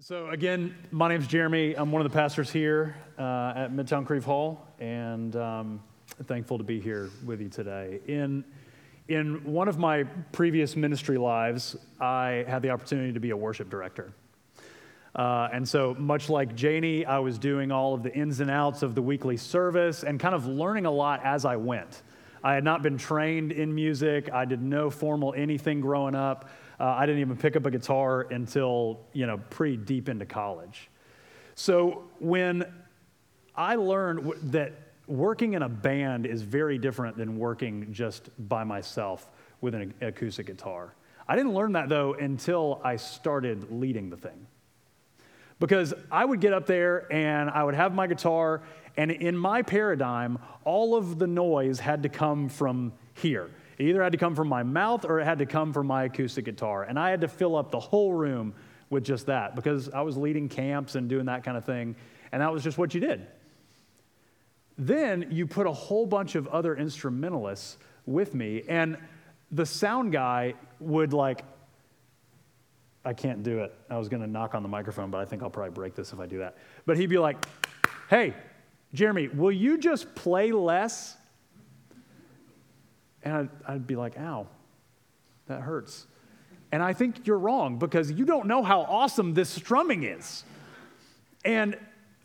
So, again, my name's Jeremy. I'm one of the pastors here uh, at Midtown Crieve Hall, and um, thankful to be here with you today. In, in one of my previous ministry lives, I had the opportunity to be a worship director. Uh, and so, much like Janie, I was doing all of the ins and outs of the weekly service and kind of learning a lot as I went. I had not been trained in music, I did no formal anything growing up. Uh, I didn't even pick up a guitar until, you know, pretty deep into college. So when I learned w- that working in a band is very different than working just by myself with an acoustic guitar. I didn't learn that though until I started leading the thing. Because I would get up there and I would have my guitar, and in my paradigm, all of the noise had to come from here. It either had to come from my mouth or it had to come from my acoustic guitar. And I had to fill up the whole room with just that because I was leading camps and doing that kind of thing. And that was just what you did. Then you put a whole bunch of other instrumentalists with me, and the sound guy would like, I can't do it. I was going to knock on the microphone, but I think I'll probably break this if I do that. But he'd be like, hey, Jeremy, will you just play less? And I'd, I'd be like, ow, that hurts. And I think you're wrong because you don't know how awesome this strumming is. And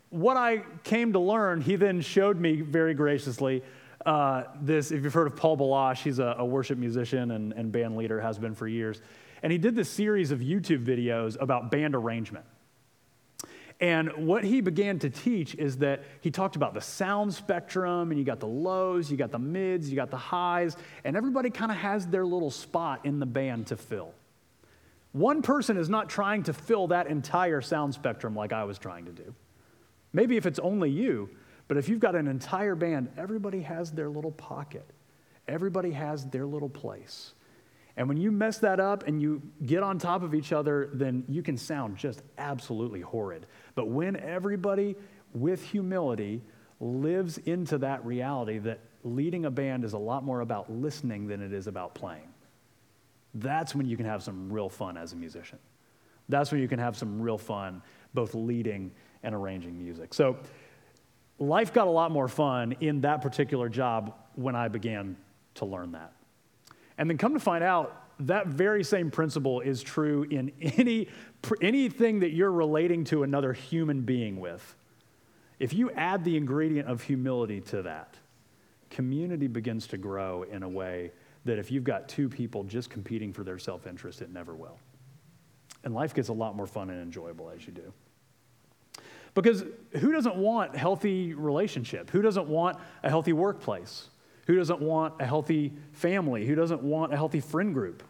what I came to learn, he then showed me very graciously uh, this. If you've heard of Paul Baloche, he's a, a worship musician and, and band leader, has been for years. And he did this series of YouTube videos about band arrangement. And what he began to teach is that he talked about the sound spectrum, and you got the lows, you got the mids, you got the highs, and everybody kind of has their little spot in the band to fill. One person is not trying to fill that entire sound spectrum like I was trying to do. Maybe if it's only you, but if you've got an entire band, everybody has their little pocket, everybody has their little place. And when you mess that up and you get on top of each other, then you can sound just absolutely horrid. But when everybody with humility lives into that reality that leading a band is a lot more about listening than it is about playing, that's when you can have some real fun as a musician. That's when you can have some real fun both leading and arranging music. So life got a lot more fun in that particular job when I began to learn that. And then come to find out, that very same principle is true in any, anything that you're relating to another human being with. If you add the ingredient of humility to that, community begins to grow in a way that if you've got two people just competing for their self interest, it never will. And life gets a lot more fun and enjoyable as you do. Because who doesn't want healthy relationship? Who doesn't want a healthy workplace? Who doesn't want a healthy family? Who doesn't want a healthy friend group?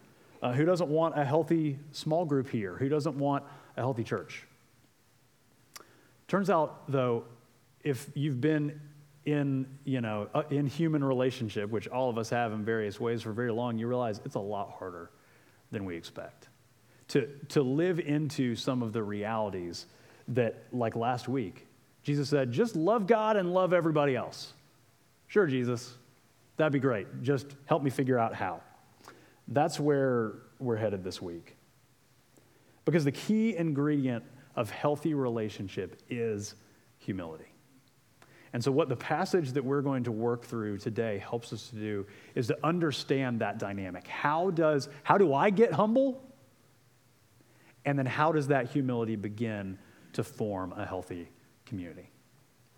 Uh, who doesn't want a healthy small group here? Who doesn't want a healthy church? Turns out, though, if you've been in, you know, uh, in human relationship, which all of us have in various ways for very long, you realize it's a lot harder than we expect. To, to live into some of the realities that, like last week, Jesus said, just love God and love everybody else. Sure, Jesus, That'd be great. Just help me figure out how. That's where we're headed this week. Because the key ingredient of healthy relationship is humility. And so, what the passage that we're going to work through today helps us to do is to understand that dynamic. How, does, how do I get humble? And then, how does that humility begin to form a healthy community?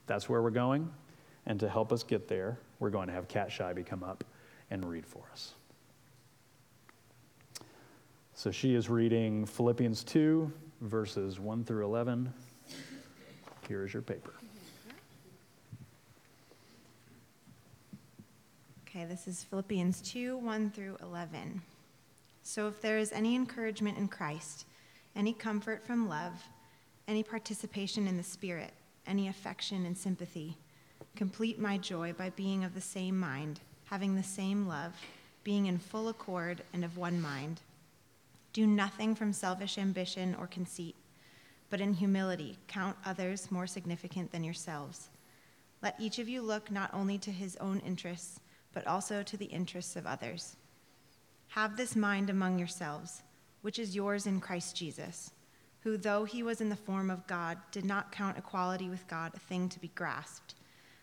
That's where we're going. And to help us get there, we're going to have Kat Scheibe come up and read for us. So she is reading Philippians 2, verses 1 through 11. Here is your paper. Okay, this is Philippians 2 1 through 11. So if there is any encouragement in Christ, any comfort from love, any participation in the Spirit, any affection and sympathy, Complete my joy by being of the same mind, having the same love, being in full accord and of one mind. Do nothing from selfish ambition or conceit, but in humility count others more significant than yourselves. Let each of you look not only to his own interests, but also to the interests of others. Have this mind among yourselves, which is yours in Christ Jesus who, though he was in the form of God, did not count equality with God a thing to be grasped,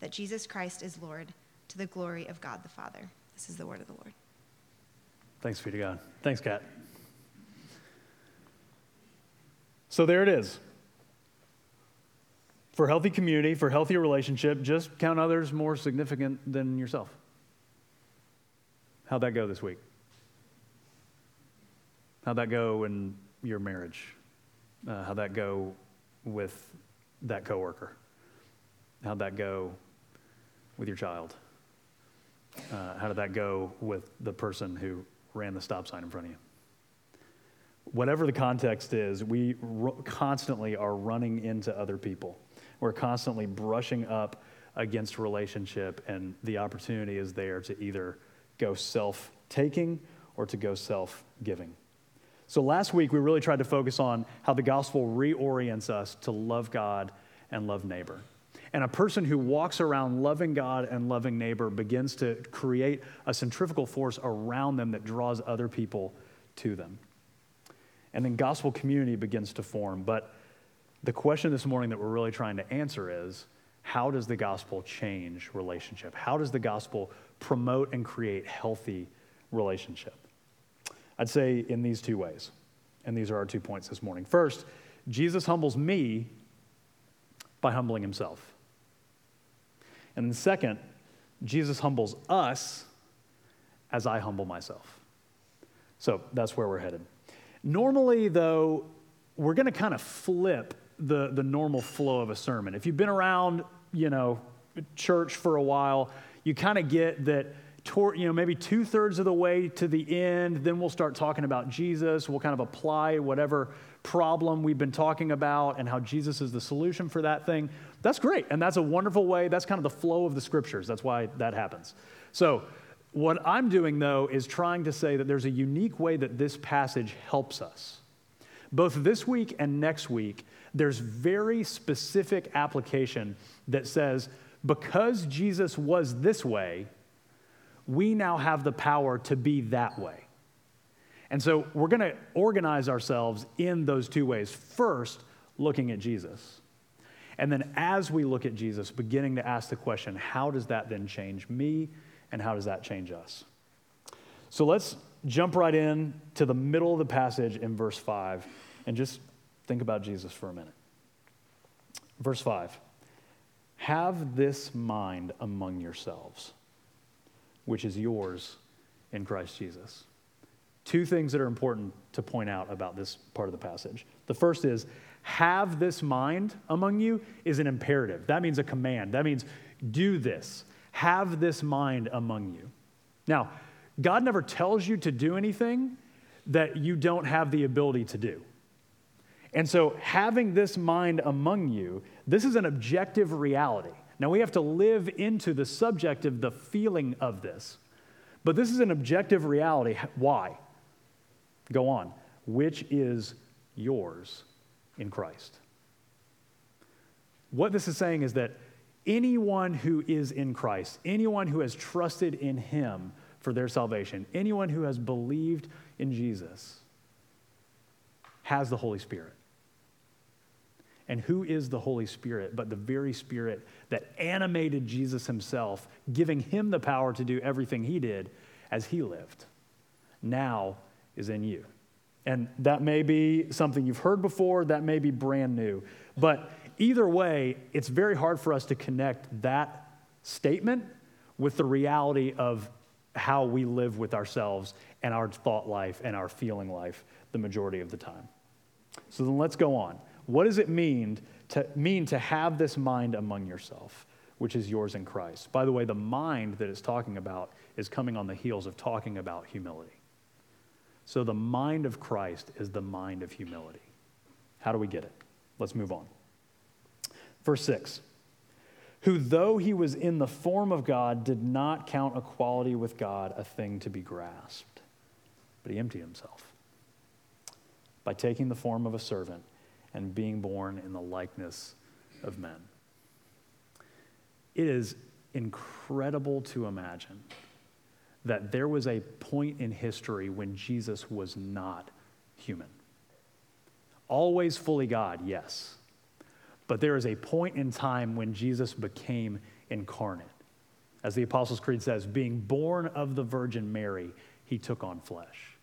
that Jesus Christ is Lord to the glory of God the Father. This is the word of the Lord. Thanks be to God. Thanks, Kat. So there it is. For healthy community, for healthy relationship, just count others more significant than yourself. How'd that go this week? How'd that go in your marriage? Uh, how'd that go with that coworker? How'd that go with your child? Uh, how did that go with the person who ran the stop sign in front of you? Whatever the context is, we r- constantly are running into other people. We're constantly brushing up against relationship, and the opportunity is there to either go self taking or to go self giving. So last week, we really tried to focus on how the gospel reorients us to love God and love neighbor. And a person who walks around loving God and loving neighbor begins to create a centrifugal force around them that draws other people to them. And then gospel community begins to form. But the question this morning that we're really trying to answer is how does the gospel change relationship? How does the gospel promote and create healthy relationship? I'd say in these two ways. And these are our two points this morning. First, Jesus humbles me by humbling himself. And then, second, Jesus humbles us as I humble myself. So that's where we're headed. Normally, though, we're going to kind of flip the, the normal flow of a sermon. If you've been around, you know, church for a while, you kind of get that toward, you know, maybe two thirds of the way to the end, then we'll start talking about Jesus. We'll kind of apply whatever problem we've been talking about and how Jesus is the solution for that thing. That's great. And that's a wonderful way. That's kind of the flow of the scriptures. That's why that happens. So, what I'm doing, though, is trying to say that there's a unique way that this passage helps us. Both this week and next week, there's very specific application that says, because Jesus was this way, we now have the power to be that way. And so we're going to organize ourselves in those two ways. First, looking at Jesus. And then as we look at Jesus, beginning to ask the question, how does that then change me and how does that change us? So let's jump right in to the middle of the passage in verse 5 and just think about Jesus for a minute. Verse 5 Have this mind among yourselves, which is yours in Christ Jesus. Two things that are important to point out about this part of the passage. The first is, have this mind among you is an imperative. That means a command. That means do this. Have this mind among you. Now, God never tells you to do anything that you don't have the ability to do. And so, having this mind among you, this is an objective reality. Now, we have to live into the subjective, the feeling of this. But this is an objective reality. Why? Go on. Which is yours in Christ. What this is saying is that anyone who is in Christ, anyone who has trusted in Him for their salvation, anyone who has believed in Jesus, has the Holy Spirit. And who is the Holy Spirit but the very Spirit that animated Jesus himself, giving him the power to do everything he did as he lived? Now is in you. And that may be something you've heard before, that may be brand new. But either way, it's very hard for us to connect that statement with the reality of how we live with ourselves and our thought life and our feeling life the majority of the time. So then let's go on. What does it mean to, mean to have this mind among yourself, which is yours in Christ? By the way, the mind that it's talking about is coming on the heels of talking about humility. So the mind of Christ is the mind of humility. How do we get it? Let's move on. Verse 6 Who, though he was in the form of God, did not count equality with God a thing to be grasped, but he emptied himself by taking the form of a servant and being born in the likeness of men. It is incredible to imagine that there was a point in history when Jesus was not human. Always fully God, yes. But there is a point in time when Jesus became incarnate. As the Apostles' Creed says, being born of the Virgin Mary, he took on flesh.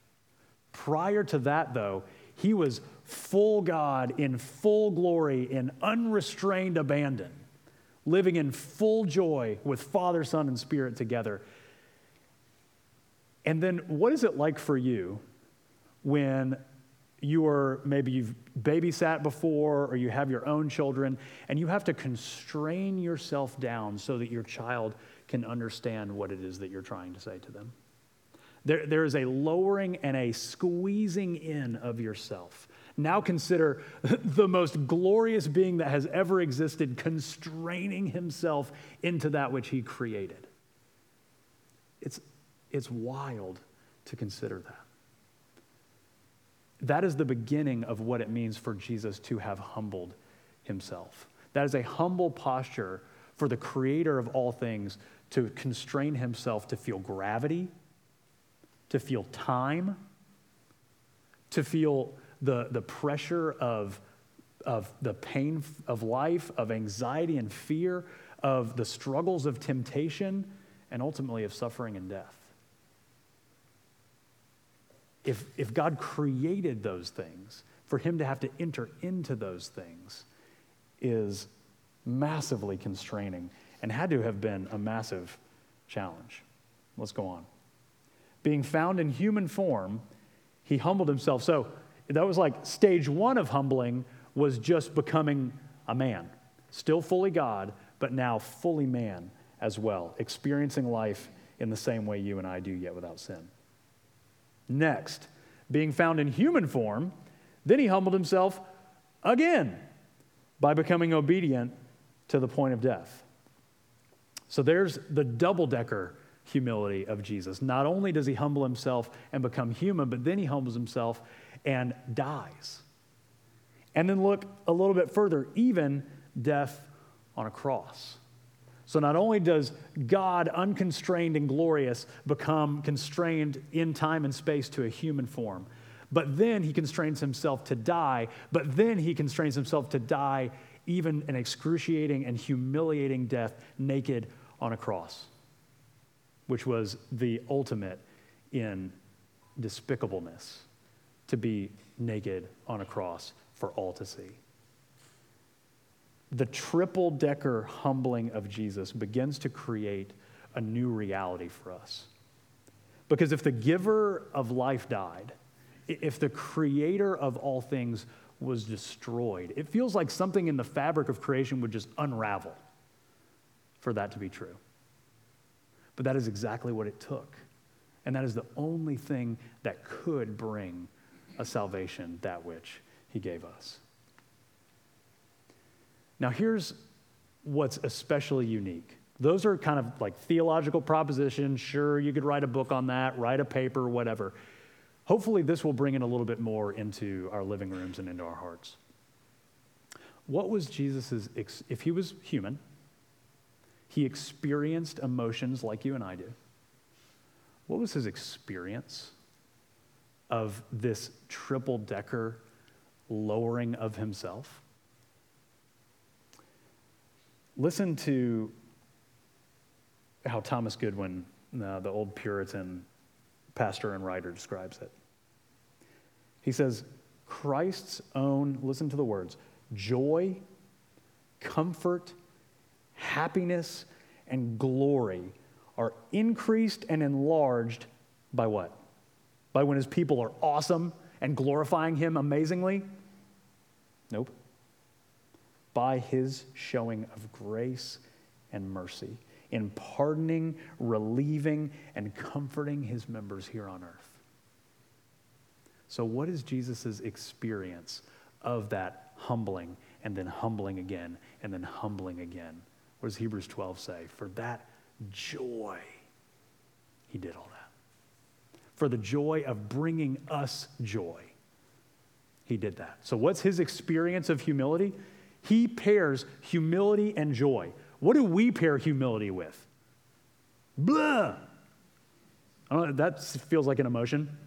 Prior to that, though, he was full God in full glory, in unrestrained abandon, living in full joy with Father, Son, and Spirit together. And then, what is it like for you when you are maybe you've babysat before or you have your own children and you have to constrain yourself down so that your child can understand what it is that you're trying to say to them? There, there is a lowering and a squeezing in of yourself. Now consider the most glorious being that has ever existed constraining himself into that which he created. It's, wild to consider that. That is the beginning of what it means for Jesus to have humbled himself. That is a humble posture for the creator of all things to constrain himself to feel gravity to feel time, to feel the, the pressure of, of the pain of life, of anxiety and fear, of the struggles of temptation, and ultimately of suffering and death. If, if God created those things, for him to have to enter into those things is massively constraining and had to have been a massive challenge. Let's go on being found in human form, he humbled himself. So that was like stage one of humbling was just becoming a man, still fully God, but now fully man as well, experiencing life in the same way you and I do, yet without sin. Next, being found in human form, then he humbled himself again by becoming obedient to the point of death. So there's the double decker humility of Jesus. Not only does he humble himself and become human, but then he humbles himself and dies. And then look a little bit further, even death on a cross. So not only does God, unconstrained and glorious, become constrained in time and space to a human form, but then he constrains himself to die, but then he constrains himself to die even an excruciating and humiliating death naked on a cross which was the ultimate in despicableness to be naked on a cross for all to see. The triple decker humbling of Jesus begins to create a new reality for us. Because if the giver of life died, if the creator of all things was destroyed, it feels like something in the fabric of creation would just unravel for that to be true. But that is exactly what it took. And that is the only thing that could bring a salvation, that which he gave us. Now, here's what's especially unique. Those are kind of like theological propositions. Sure, you could write a book on that, write a paper, whatever. Hopefully, this will bring it a little bit more into our living rooms and into our hearts. What was Jesus's, if he was human, he experienced emotions like you and I do. What was his experience of this triple decker lowering of himself? Listen to how Thomas Goodwin, uh, the old Puritan pastor and writer, describes it. He says, Christ's own, listen to the words, joy, comfort, happiness, and glory are increased and enlarged by what? By when his people are awesome and glorifying him amazingly? Nope. By his showing of grace and mercy in pardoning, relieving, and comforting his members here on earth. So, what is Jesus' experience of that humbling and then humbling again, and then humbling again. What does Hebrews 12 say? For that joy, he did all that. For the joy of bringing us joy, he did that. So, what's his experience of humility? He pairs humility and joy. What do we pair humility with? Blah. Know, that feels like an emotion.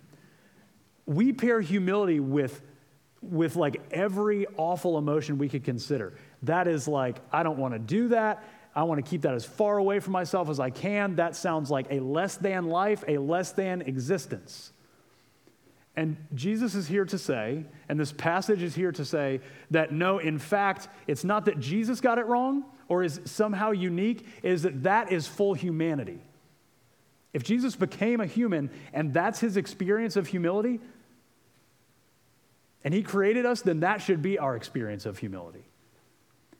We pair humility with, with like every awful emotion we could consider. That is like, I don't want to do that. I want to keep that as far away from myself as I can. That sounds like a less than life, a less than existence. And Jesus is here to say, and this passage is here to say, that no, in fact, it's not that Jesus got it wrong or is somehow unique, is that that is full humanity. If Jesus became a human and that's his experience of humility, and he created us, then that should be our experience of humility.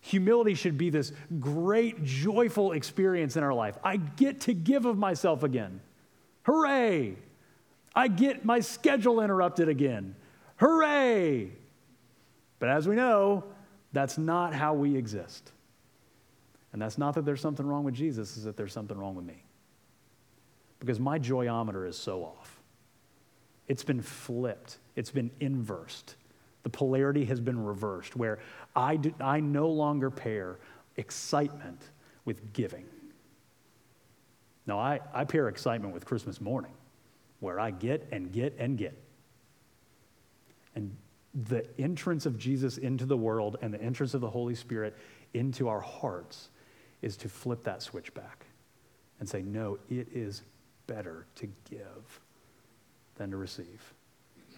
Humility should be this great, joyful experience in our life. I get to give of myself again. Hooray! I get my schedule interrupted again. Hooray! But as we know, that's not how we exist. And that's not that there's something wrong with Jesus, is that there's something wrong with me. Because my joyometer is so off. It's been flipped, it's been inversed. The polarity has been reversed, where I, do, I no longer pair excitement with giving. No, I, I pair excitement with Christmas morning where I get and get and get. And the entrance of Jesus into the world and the entrance of the Holy Spirit into our hearts is to flip that switch back and say, no, it is better to give than to receive.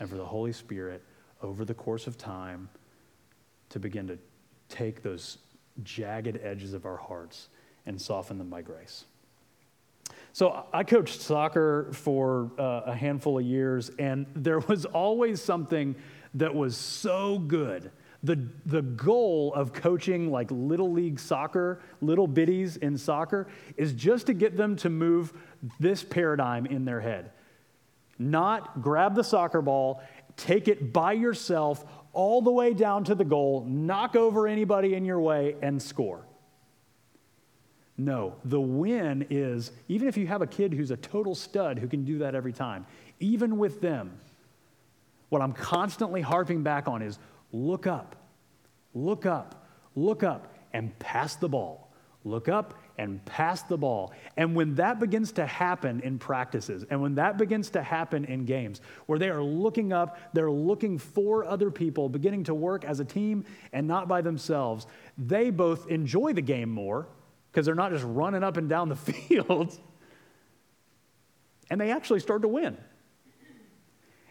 And for the Holy Spirit, over the course of time, to begin to take those jagged edges of our hearts and soften them by grace. So I coached soccer for uh, a handful of years, and there was always something that was so good. The, the goal of coaching like little league soccer, little biddies in soccer, is just to get them to move this paradigm in their head. Not grab the soccer ball, take it by yourself all the way down to the goal, knock over anybody in your way, and score. No, the win is even if you have a kid who's a total stud who can do that every time, even with them, what I'm constantly harping back on is look up, look up, look up, and pass the ball. Look up and pass the ball. And when that begins to happen in practices, and when that begins to happen in games, where they are looking up, they're looking for other people, beginning to work as a team and not by themselves, they both enjoy the game more because they're not just running up and down the field. and they actually start to win.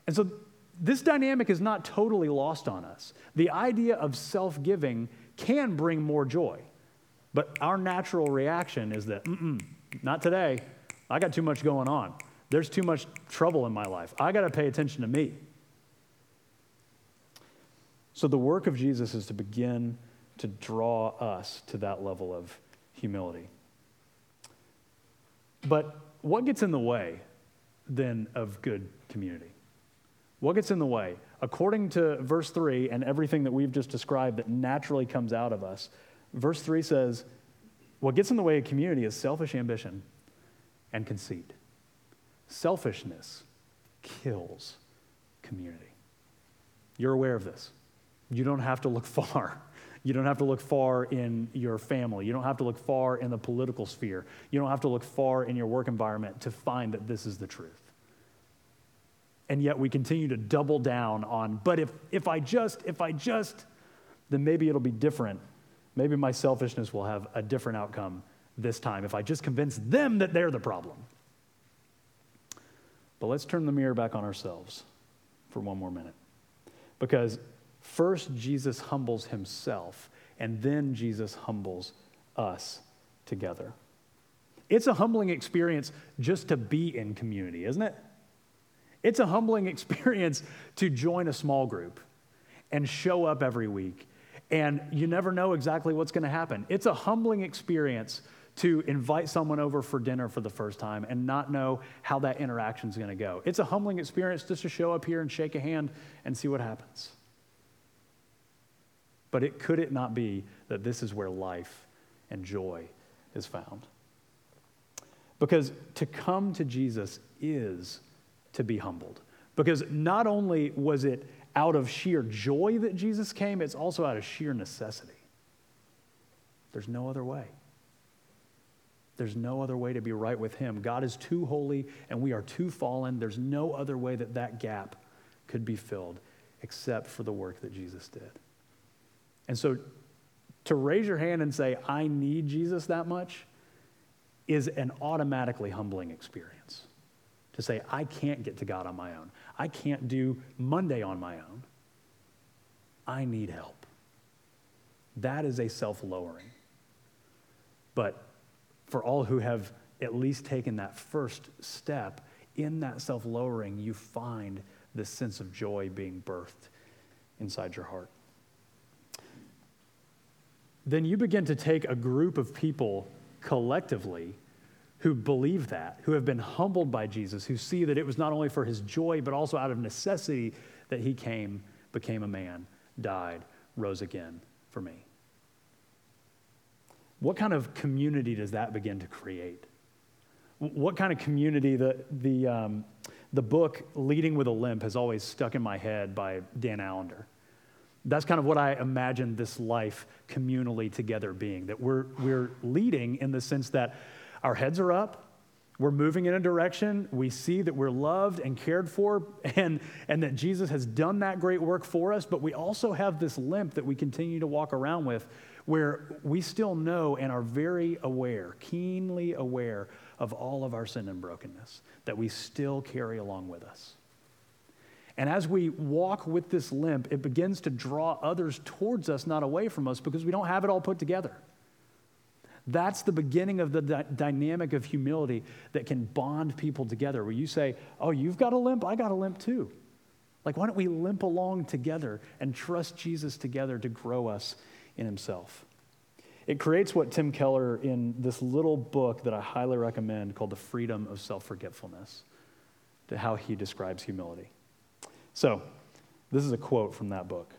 And so this dynamic is not totally lost on us. The idea of self giving can bring more joy. But our natural reaction is that, mm not today. I got too much going on. There's too much trouble in my life. I got to pay attention to me. So the work of Jesus is to begin to draw us to that level of humility. But what gets in the way then of good community? What gets in the way? According to verse 3 and everything that we've just described that naturally comes out of us, verse 3 says, What gets in the way of community is selfish ambition and conceit. Selfishness kills community. You're aware of this. You don't have to look far. You don't have to look far in your family. You don't have to look far in the political sphere. You don't have to look far in your work environment to find that this is the truth. And yet we continue to double down on, but if, if I just, if I just, then maybe it'll be different. Maybe my selfishness will have a different outcome this time if I just convince them that they're the problem. But let's turn the mirror back on ourselves for one more minute. Because First, Jesus humbles himself, and then Jesus humbles us together. It's a humbling experience just to be in community, isn't it? It's a humbling experience to join a small group and show up every week, and you never know exactly what's going to happen. It's a humbling experience to invite someone over for dinner for the first time and not know how that interaction is going to go. It's a humbling experience just to show up here and shake a hand and see what happens. But it could it not be that this is where life and joy is found? Because to come to Jesus is to be humbled. Because not only was it out of sheer joy that Jesus came, it's also out of sheer necessity. There's no other way. There's no other way to be right with Him. God is too holy and we are too fallen. There's no other way that that gap could be filled except for the work that Jesus did. And so to raise your hand and say, I need Jesus that much, is an automatically humbling experience. To say, I can't get to God on my own. I can't do Monday on my own. I need help. That is a self lowering. But for all who have at least taken that first step, in that self lowering, you find this sense of joy being birthed inside your heart. Then you begin to take a group of people collectively who believe that, who have been humbled by Jesus, who see that it was not only for his joy, but also out of necessity that he came, became a man, died, rose again for me. What kind of community does that begin to create? What kind of community the, the, um, the book Leading with a Limp has always stuck in my head by Dan Allender. That's kind of what I imagine this life communally together being that we're, we're leading in the sense that our heads are up, we're moving in a direction, we see that we're loved and cared for, and, and that Jesus has done that great work for us, but we also have this limp that we continue to walk around with where we still know and are very aware, keenly aware of all of our sin and brokenness that we still carry along with us. And as we walk with this limp, it begins to draw others towards us, not away from us, because we don't have it all put together. That's the beginning of the dynamic of humility that can bond people together, where you say, Oh, you've got a limp, I got a limp too. Like, why don't we limp along together and trust Jesus together to grow us in Himself? It creates what Tim Keller, in this little book that I highly recommend called The Freedom of Self Forgetfulness, to how he describes humility. So, this is a quote from that book.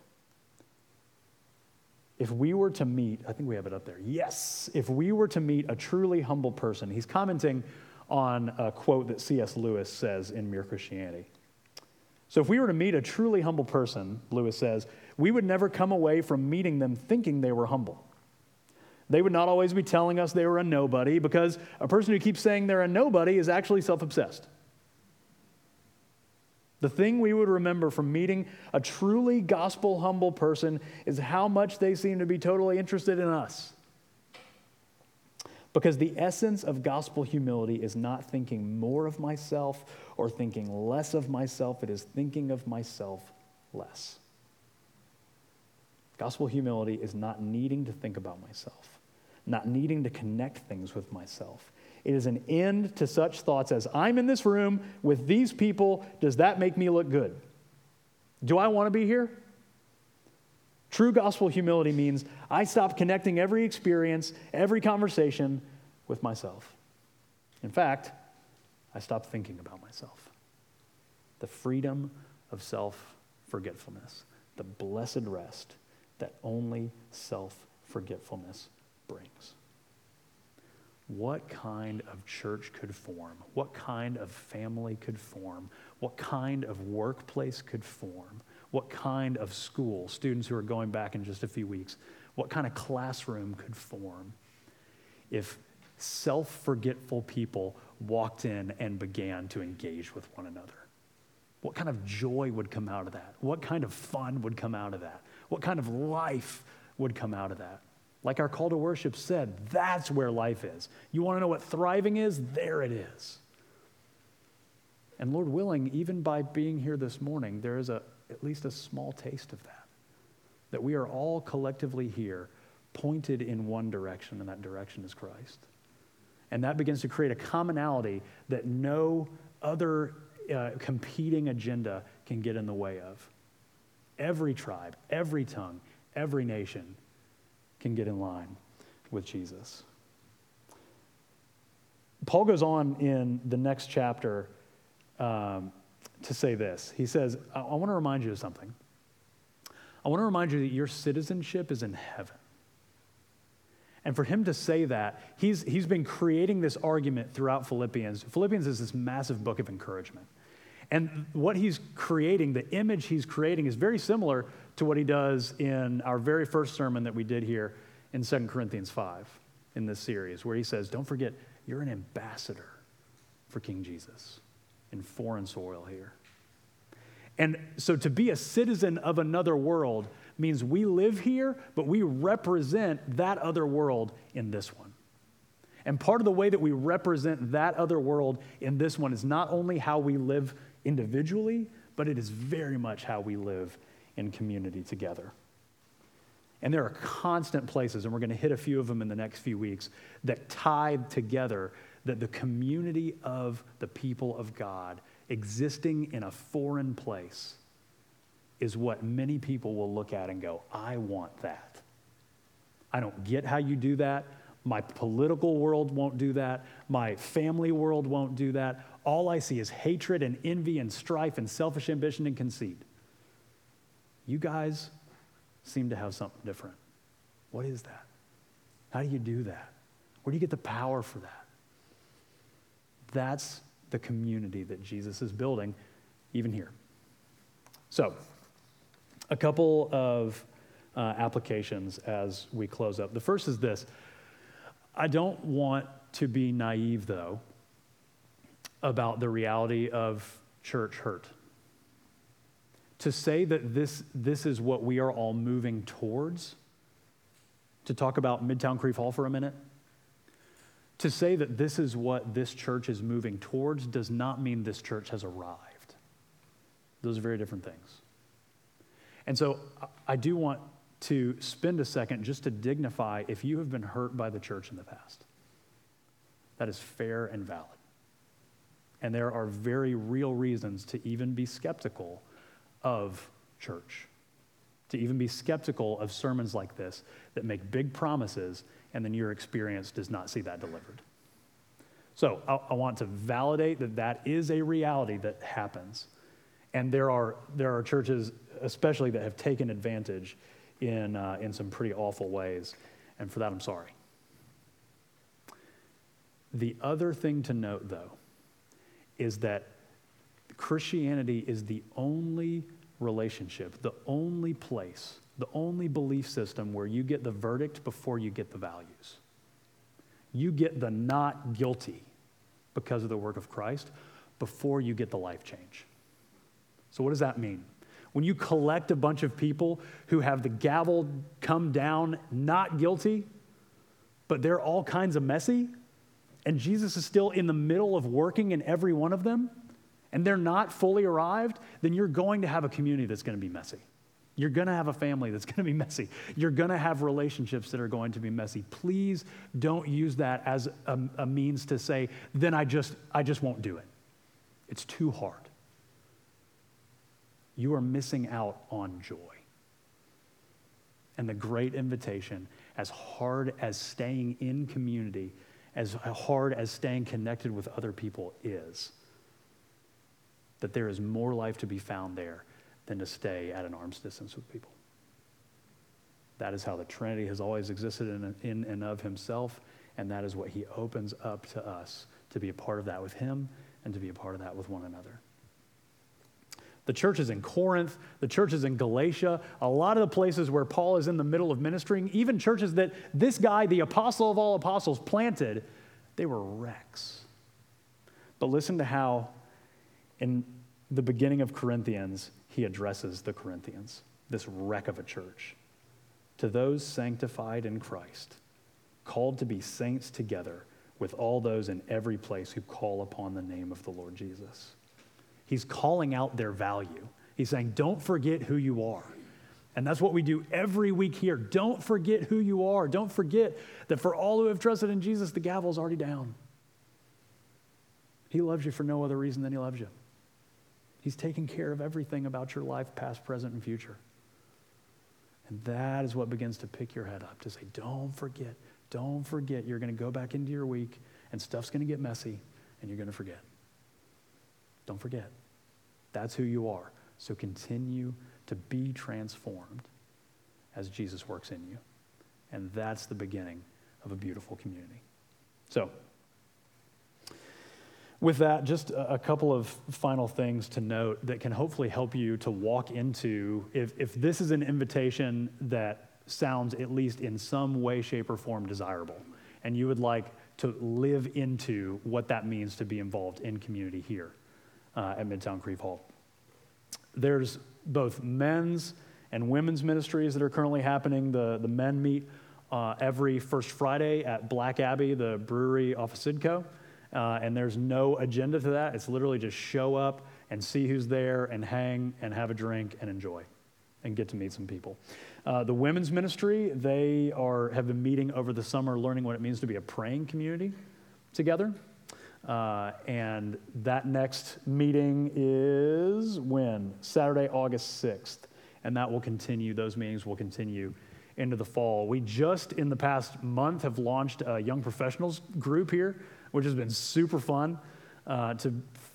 If we were to meet, I think we have it up there. Yes, if we were to meet a truly humble person, he's commenting on a quote that C.S. Lewis says in Mere Christianity. So, if we were to meet a truly humble person, Lewis says, we would never come away from meeting them thinking they were humble. They would not always be telling us they were a nobody because a person who keeps saying they're a nobody is actually self obsessed. The thing we would remember from meeting a truly gospel humble person is how much they seem to be totally interested in us. Because the essence of gospel humility is not thinking more of myself or thinking less of myself, it is thinking of myself less. Gospel humility is not needing to think about myself, not needing to connect things with myself. It is an end to such thoughts as I'm in this room with these people. Does that make me look good? Do I want to be here? True gospel humility means I stop connecting every experience, every conversation with myself. In fact, I stop thinking about myself. The freedom of self forgetfulness, the blessed rest that only self forgetfulness brings what kind of church could form, what kind of family could form, what kind of workplace could form, what kind of school, students who are going back in just a few weeks, what kind of classroom could form if self forgetful people walked in and began to engage with one another? What kind of joy would come out of that? What kind of fun would come out of that? What kind of life would come out of that? Like our call to worship said, that's where life is. You want to know what thriving is? There it is. And Lord willing, even by being here this morning, there is a, at least a small taste of that. That we are all collectively here, pointed in one direction, and that direction is Christ. And that begins to create a commonality that no other uh, competing agenda can get in the way of. Every tribe, every tongue, every nation can get in line with Jesus. Paul goes on in the next chapter um, to say this. He says, I, I want to remind you of something. I want to remind you that your citizenship is in heaven. And for him to say that, he's, he's been creating this argument throughout Philippians. Philippians is this massive book of encouragement. And what he's creating, the image he's creating, is very similar to what he does in our very first sermon that we did here in 2 Corinthians 5 in this series, where he says, Don't forget, you're an ambassador for King Jesus in foreign soil here. And so to be a citizen of another world means we live here, but we represent that other world in this one. And part of the way that we represent that other world in this one is not only how we live individually, but it is very much how we live in community together. And there are constant places, and we're going to hit a few of them in the next few weeks, that tie together that the community of the people of God existing in a foreign place is what many people will look at and go, I want that. I don't get how you do that. My political world won't do that. My family world won't do that. All I see is hatred and envy and strife and selfish ambition and conceit. You guys seem to have something different. What is that? How do you do that? Where do you get the power for that? That's the community that Jesus is building, even here. So, a couple of uh, applications as we close up. The first is this I don't want to be naive, though, about the reality of church hurt. To say that this, this is what we are all moving towards, to talk about Midtown Crieve Hall for a minute, to say that this is what this church is moving towards does not mean this church has arrived. Those are very different things. And so I do want to spend a second just to dignify if you have been hurt by the church in the past. That is fair and valid. And there are very real reasons to even be skeptical of church, to even be skeptical of sermons like this that make big promises and then your experience does not see that delivered. So I, I want to validate that that is a reality that happens. And there are, there are churches especially that have taken advantage in, uh, in some pretty awful ways. And for that, I'm sorry. The other thing to note, though, is that Christianity is the only relationship, the only place, the only belief system where you get the verdict before you get the values. You get the not guilty because of the work of Christ before you get the life change. So, what does that mean? When you collect a bunch of people who have the gavel come down not guilty, but they're all kinds of messy, and Jesus is still in the middle of working in every one of them, and they're not fully arrived, then you're going to have a community that's going to be messy. You're going to have a family that's going to be messy. You're going to have relationships that are going to be messy. Please don't use that as a, a means to say, then I just, I just won't do it. It's too hard you are missing out on joy. And the great invitation, as hard as staying in community, as hard as staying connected with other people is, that there is more life to be found there than to stay at an arm's distance with people. That is how the Trinity has always existed in, in and of Himself, and that is what He opens up to us to be a part of that with Him and to be a part of that with one another. The churches in Corinth, the churches in Galatia, a lot of the places where Paul is in the middle of ministering, even churches that this guy, the apostle of all apostles, planted, they were wrecks. But listen to how, in the beginning of Corinthians, he addresses the Corinthians, this wreck of a church. To those sanctified in Christ, called to be saints together with all those in every place who call upon the name of the Lord Jesus. He's calling out their value. He's saying, don't forget who you are. And that's what we do every week here. Don't forget who you are. Don't forget that for all who have trusted in Jesus, the gavel is already down. He loves you for no other reason than He loves you. He's taking care of everything about your life, past, present, and future. And that is what begins to pick your head up to say, don't forget, don't forget. You're going to go back into your week, and stuff's going to get messy, and you're going to forget. Don't forget. That's who you are. So continue to be transformed as Jesus works in you. And that's the beginning of a beautiful community. So, with that, just a couple of final things to note that can hopefully help you to walk into if, if this is an invitation that sounds, at least in some way, shape, or form, desirable, and you would like to live into what that means to be involved in community here uh, at Midtown Crieve Hall. There's both men's and women's ministries that are currently happening. The, the men meet uh, every first Friday at Black Abbey, the brewery off of Sidco. Uh, and there's no agenda to that. It's literally just show up and see who's there and hang and have a drink and enjoy and get to meet some people. Uh, the women's ministry, they are, have been meeting over the summer, learning what it means to be a praying community together. Uh, and that next meeting is when? Saturday, August 6th. And that will continue, those meetings will continue into the fall. We just in the past month have launched a young professionals group here which has been super fun uh, to,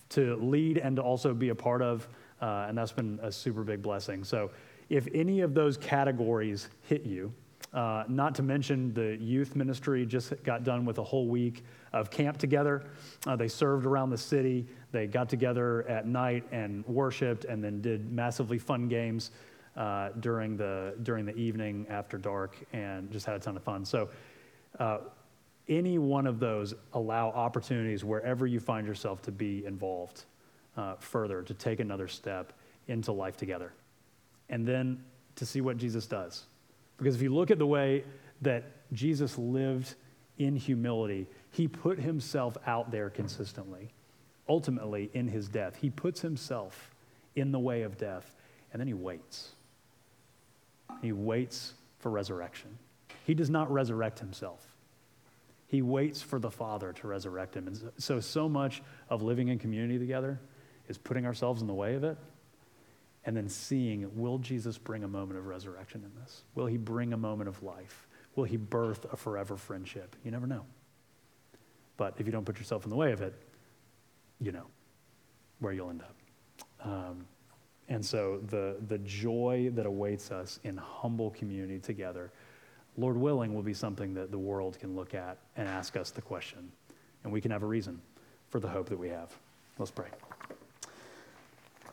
to lead and to also be a part of. Uh, and that's been a super big blessing. So, if any of those categories hit you, uh, not to mention the youth ministry just got done with a whole week of camp together. Uh, they served around the city. They got together at night and worshiped, and then did massively fun games uh, during the during the evening after dark, and just had a ton of fun. So, uh, any one of those allow opportunities wherever you find yourself to be involved uh, further, to take another step into life together. And then to see what Jesus does. Because if you look at the way that Jesus lived in humility, he put himself out there consistently. Ultimately, in his death, he puts himself in the way of death, and then he waits. He waits for resurrection. He does not resurrect himself. He waits for the Father to resurrect him. And so, so much of living in community together is putting ourselves in the way of it and then seeing will Jesus bring a moment of resurrection in this? Will he bring a moment of life? Will he birth a forever friendship? You never know. But if you don't put yourself in the way of it, you know where you'll end up. Um, and so the, the joy that awaits us in humble community together Lord willing, will be something that the world can look at and ask us the question. And we can have a reason for the hope that we have. Let's pray.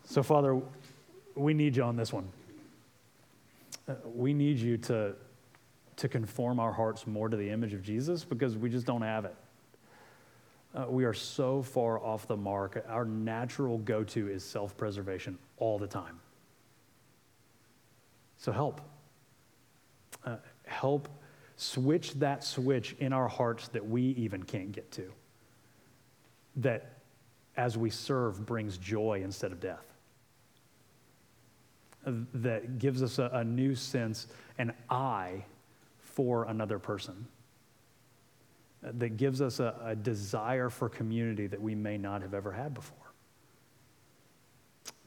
So, Father, we need you on this one. Uh, we need you to, to conform our hearts more to the image of Jesus because we just don't have it. Uh, we are so far off the mark. Our natural go to is self preservation all the time. So, help. Uh, help switch that switch in our hearts that we even can't get to. That as we serve brings joy instead of death. Uh, that gives us a, a new sense, an eye for another person. Uh, that gives us a, a desire for community that we may not have ever had before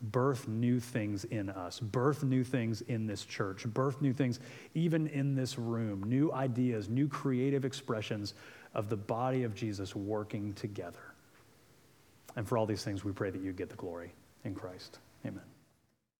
birth new things in us, birth new things in this church, birth new things even in this room, new ideas, new creative expressions of the body of Jesus working together. And for all these things, we pray that you get the glory in Christ. Amen.